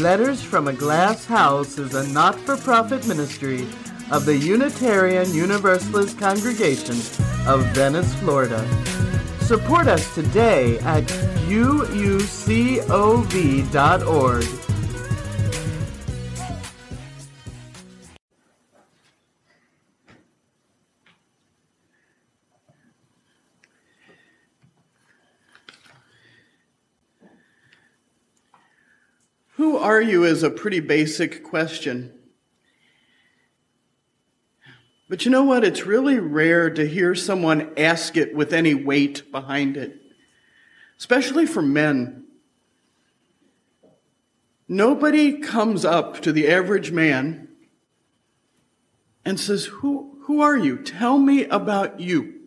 Letters from a Glass House is a not for profit ministry of the Unitarian Universalist Congregation of Venice, Florida. Support us today at uucov.org. Who are you is a pretty basic question. But you know what? It's really rare to hear someone ask it with any weight behind it, especially for men. Nobody comes up to the average man and says, Who, who are you? Tell me about you.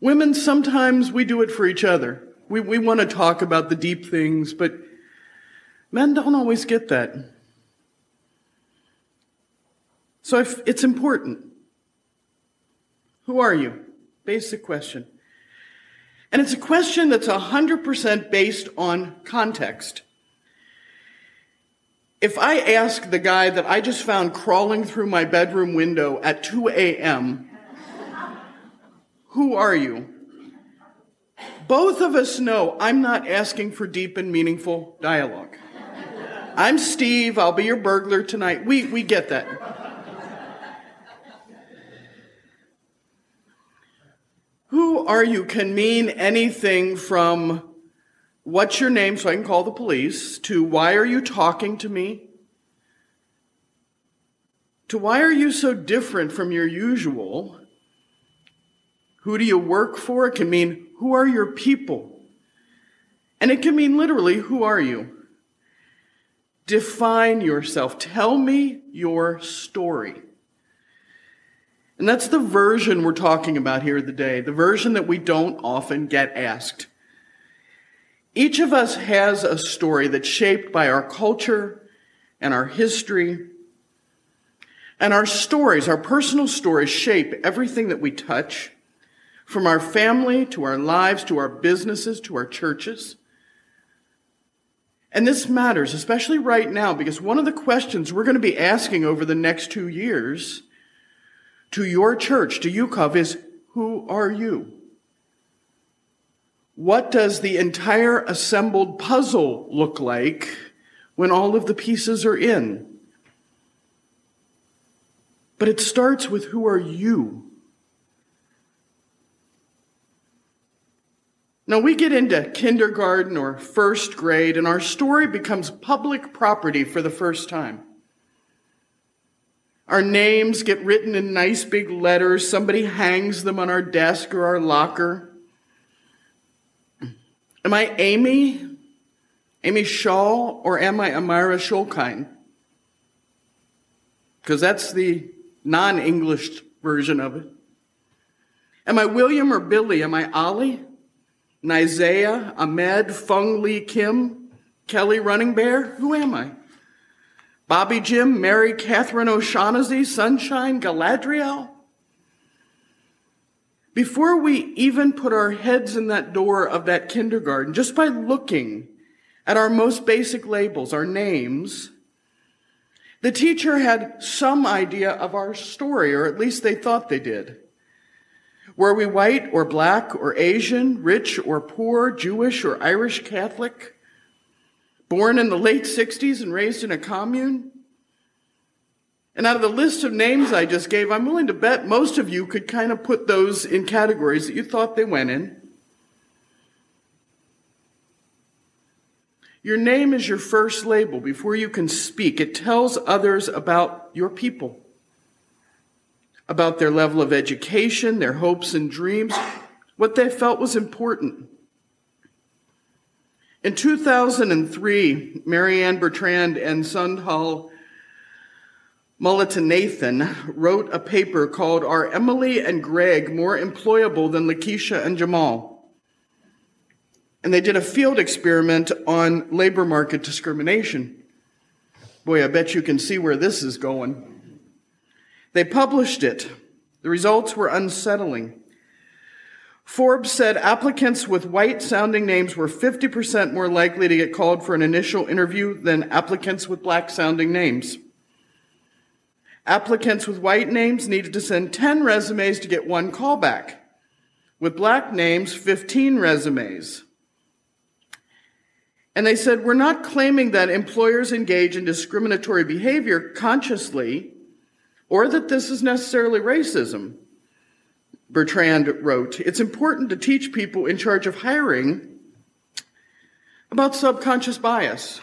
Women, sometimes we do it for each other. We, we want to talk about the deep things, but men don't always get that. So it's important. Who are you? Basic question. And it's a question that's 100% based on context. If I ask the guy that I just found crawling through my bedroom window at 2 a.m., who are you? Both of us know I'm not asking for deep and meaningful dialogue. I'm Steve, I'll be your burglar tonight. We, we get that. Who are you can mean anything from what's your name so I can call the police to why are you talking to me to why are you so different from your usual who do you work for? It can mean, who are your people? And it can mean literally, who are you? Define yourself. Tell me your story. And that's the version we're talking about here today, the version that we don't often get asked. Each of us has a story that's shaped by our culture and our history. And our stories, our personal stories, shape everything that we touch from our family to our lives to our businesses to our churches. And this matters, especially right now, because one of the questions we're going to be asking over the next two years to your church, to UCOV, is who are you? What does the entire assembled puzzle look like when all of the pieces are in? But it starts with who are you? Now we get into kindergarten or first grade and our story becomes public property for the first time. Our names get written in nice big letters. Somebody hangs them on our desk or our locker. Am I Amy? Amy Shaw? Or am I Amira Schulkine? Because that's the non English version of it. Am I William or Billy? Am I Ollie? Nizaya, Ahmed, Fung Lee Kim, Kelly Running Bear? Who am I? Bobby Jim, Mary Catherine O'Shaughnessy, Sunshine, Galadriel? Before we even put our heads in that door of that kindergarten, just by looking at our most basic labels, our names, the teacher had some idea of our story, or at least they thought they did. Were we white or black or Asian, rich or poor, Jewish or Irish Catholic? Born in the late 60s and raised in a commune? And out of the list of names I just gave, I'm willing to bet most of you could kind of put those in categories that you thought they went in. Your name is your first label before you can speak. It tells others about your people about their level of education, their hopes and dreams, what they felt was important. In 2003, Marianne Bertrand and Sendhil Mullainathan wrote a paper called Are Emily and Greg More Employable Than Lakeisha and Jamal? And they did a field experiment on labor market discrimination. Boy, I bet you can see where this is going. They published it. The results were unsettling. Forbes said applicants with white sounding names were 50% more likely to get called for an initial interview than applicants with black sounding names. Applicants with white names needed to send 10 resumes to get one callback. With black names, 15 resumes. And they said, we're not claiming that employers engage in discriminatory behavior consciously or that this is necessarily racism. Bertrand wrote, it's important to teach people in charge of hiring about subconscious bias.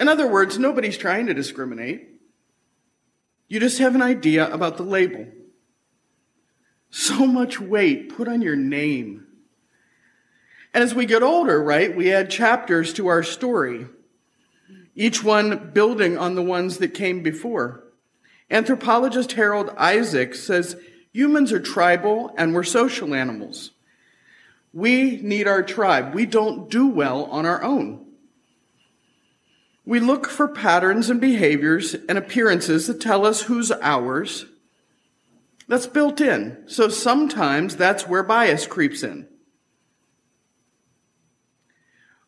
In other words, nobody's trying to discriminate. You just have an idea about the label. So much weight put on your name. And as we get older, right, we add chapters to our story, each one building on the ones that came before. Anthropologist Harold Isaacs says humans are tribal and we're social animals. We need our tribe. We don't do well on our own. We look for patterns and behaviors and appearances that tell us who's ours. That's built in. So sometimes that's where bias creeps in.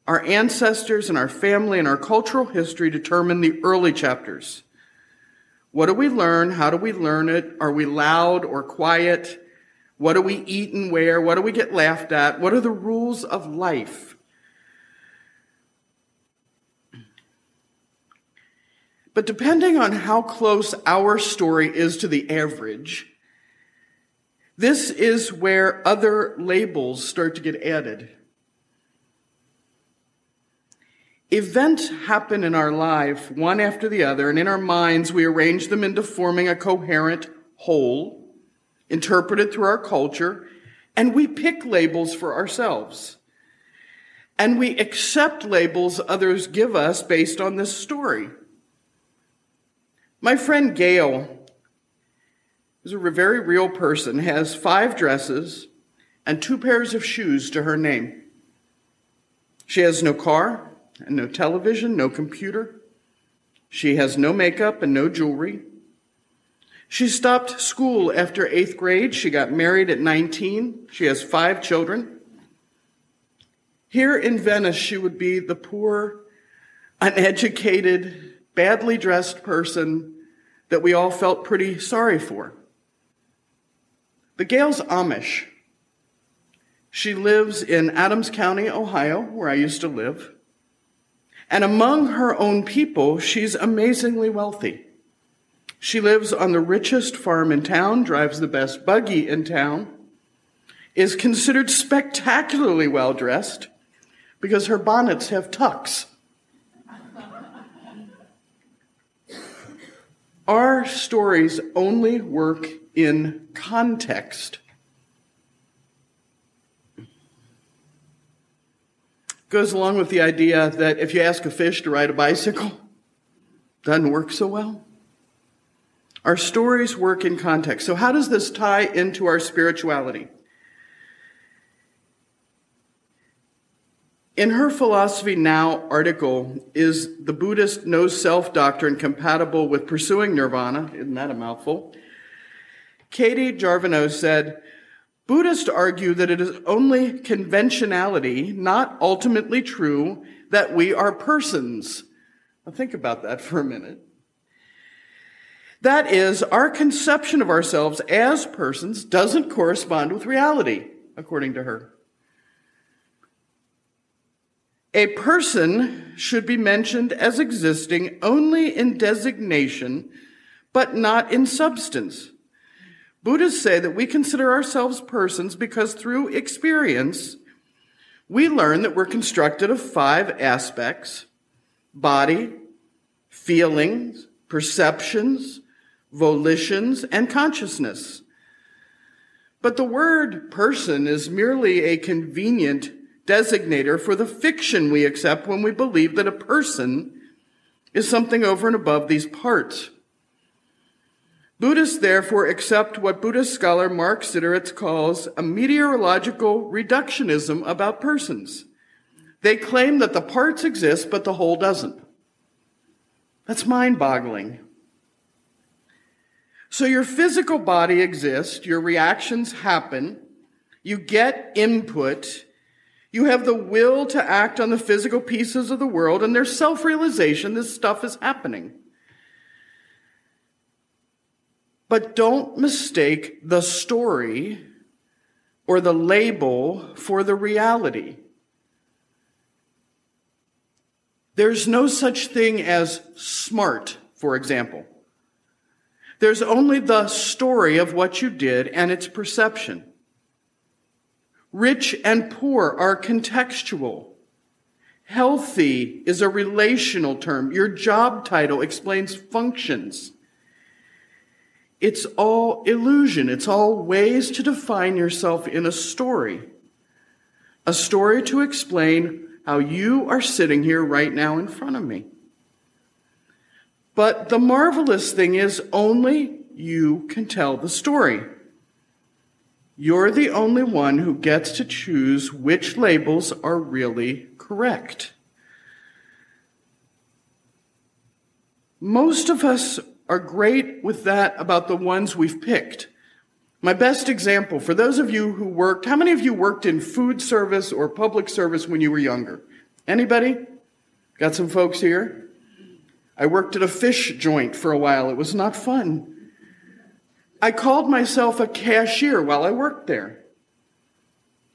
Our ancestors and our family and our cultural history determine the early chapters. What do we learn? How do we learn it? Are we loud or quiet? What do we eat and wear? What do we get laughed at? What are the rules of life? But depending on how close our story is to the average, this is where other labels start to get added. Events happen in our life, one after the other, and in our minds we arrange them into forming a coherent whole, interpreted through our culture, and we pick labels for ourselves. And we accept labels others give us based on this story. My friend Gail is a very real person, has five dresses and two pairs of shoes to her name. She has no car, and no television, no computer. She has no makeup and no jewelry. She stopped school after eighth grade. She got married at 19. She has five children. Here in Venice, she would be the poor, uneducated, badly dressed person that we all felt pretty sorry for. But Gail's Amish. She lives in Adams County, Ohio, where I used to live. And among her own people, she's amazingly wealthy. She lives on the richest farm in town, drives the best buggy in town, is considered spectacularly well dressed because her bonnets have tucks. Our stories only work in context. Goes along with the idea that if you ask a fish to ride a bicycle, doesn't work so well. Our stories work in context. So how does this tie into our spirituality? In her Philosophy Now article, is the Buddhist no self doctrine compatible with pursuing nirvana? Isn't that a mouthful? Katie Javanaud said, Buddhists argue that it is only conventionality, not ultimately true, that we are persons. Now think about that for a minute. That is, our conception of ourselves as persons doesn't correspond with reality, according to her. A person should be mentioned as existing only in designation, but not in substance. Buddhists say that we consider ourselves persons because through experience, we learn that we're constructed of five aspects body, feelings, perceptions, volitions, and consciousness. But the word person is merely a convenient designator for the fiction we accept when we believe that a person is something over and above these parts. Buddhists therefore accept what Buddhist scholar Mark Siderits calls a mereological reductionism about persons. They claim that the parts exist, but the whole doesn't. That's mind boggling. So your physical body exists, your reactions happen, You get input. You have the will to act on the physical pieces of the world, and there's self realization this stuff is happening. But don't mistake the story or the label for the reality. There's no such thing as smart, for example. There's only the story of what you did and its perception. Rich and poor are contextual. Healthy is a relational term. Your job title explains functions. It's all illusion. It's all ways to define yourself in a story. A story to explain how you are sitting here right now in front of me. But the marvelous thing is only you can tell the story. You're the only one who gets to choose which labels are really correct. Most of us are great with that about the ones we've picked. My best example, for those of you who worked, how many of you worked in food service or public service when you were younger? Anybody? Got some folks here? I worked at a fish joint for a while. It was not fun. I called myself a cashier while I worked there.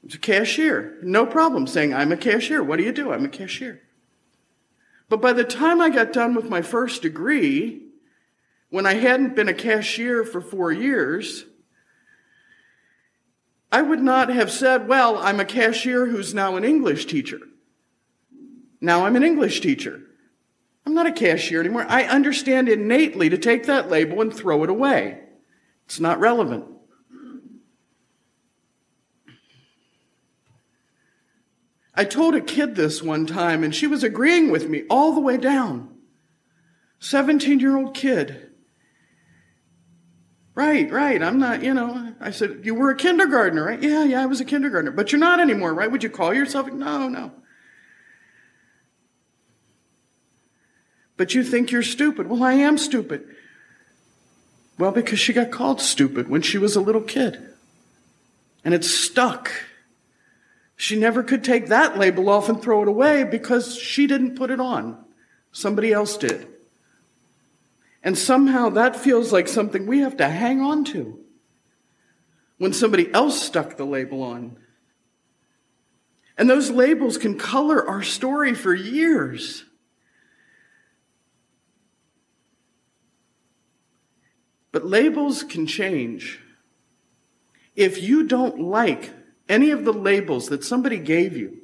I a cashier. No problem saying, I'm a cashier. What do you do? I'm a cashier. But by the time I got done with my first degree, when I hadn't been a cashier for four years, I would not have said, well, I'm a cashier who's now an English teacher. Now I'm an English teacher. I'm not a cashier anymore. I understand innately to take that label and throw it away. It's not relevant. I told a kid this one time, and she was agreeing with me all the way down. 17 year old kid. Right, right. I'm not, you know. I said, You were a kindergartner, right? Yeah, yeah, I was a kindergartner. But you're not anymore, right? Would you call yourself? No, no. But you think you're stupid. Well, I am stupid. Well, because she got called stupid when she was a little kid. And it stuck. She never could take that label off and throw it away because she didn't put it on. Somebody else did. And somehow that feels like something we have to hang on to when somebody else stuck the label on. And those labels can color our story for years. But labels can change. If you don't like any of the labels that somebody gave you,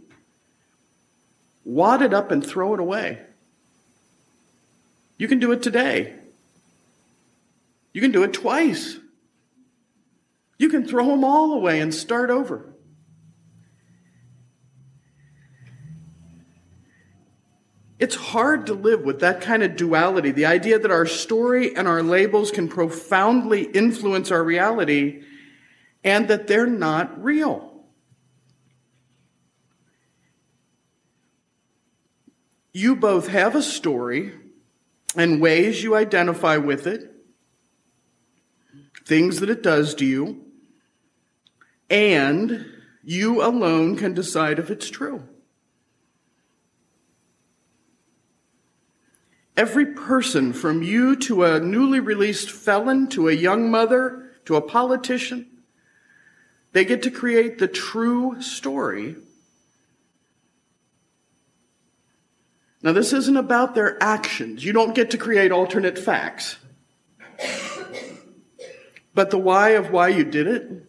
wad it up and throw it away. You can do it today. You can do it twice. You can throw them all away and start over. It's hard to live with that kind of duality, the idea that our story and our labels can profoundly influence our reality and that they're not real. You both have a story and ways you identify with it things that it does to you, and you alone can decide if it's true. Every person, from you to a newly released felon, to a young mother, to a politician, they get to create the true story. Now, this isn't about their actions. You don't get to create alternate facts. But the why of why you did it,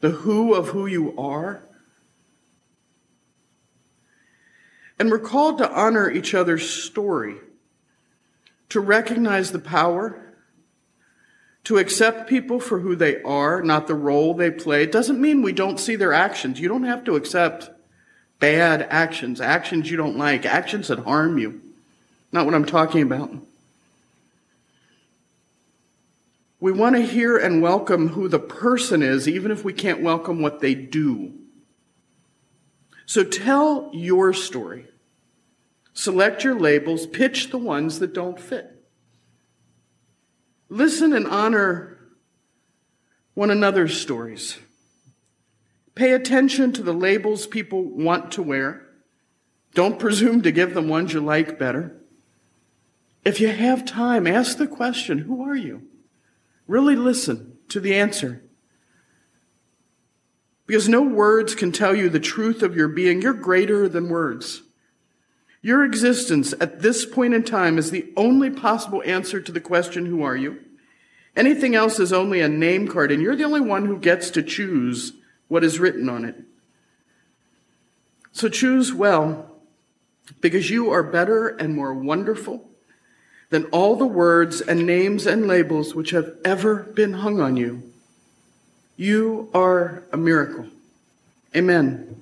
the who of who you are, and we're called to honor each other's story, to recognize the power, to accept people for who they are, not the role they play. It doesn't mean we don't see their actions. You don't have to accept bad actions, actions you don't like, actions that harm you. Not what I'm talking about. We want to hear and welcome who the person is, even if we can't welcome what they do. So tell your story. Select your labels, pitch the ones that don't fit. Listen and honor one another's stories. Pay attention to the labels people want to wear. Don't presume to give them ones you like better. If you have time, ask the question, who are you? Really listen to the answer. Because no words can tell you the truth of your being. You're greater than words. Your existence at this point in time is the only possible answer to the question, who are you? Anything else is only a name card, and you're the only one who gets to choose what is written on it. So choose well, because you are better and more wonderful than all the words and names and labels which have ever been hung on you. You are a miracle. Amen.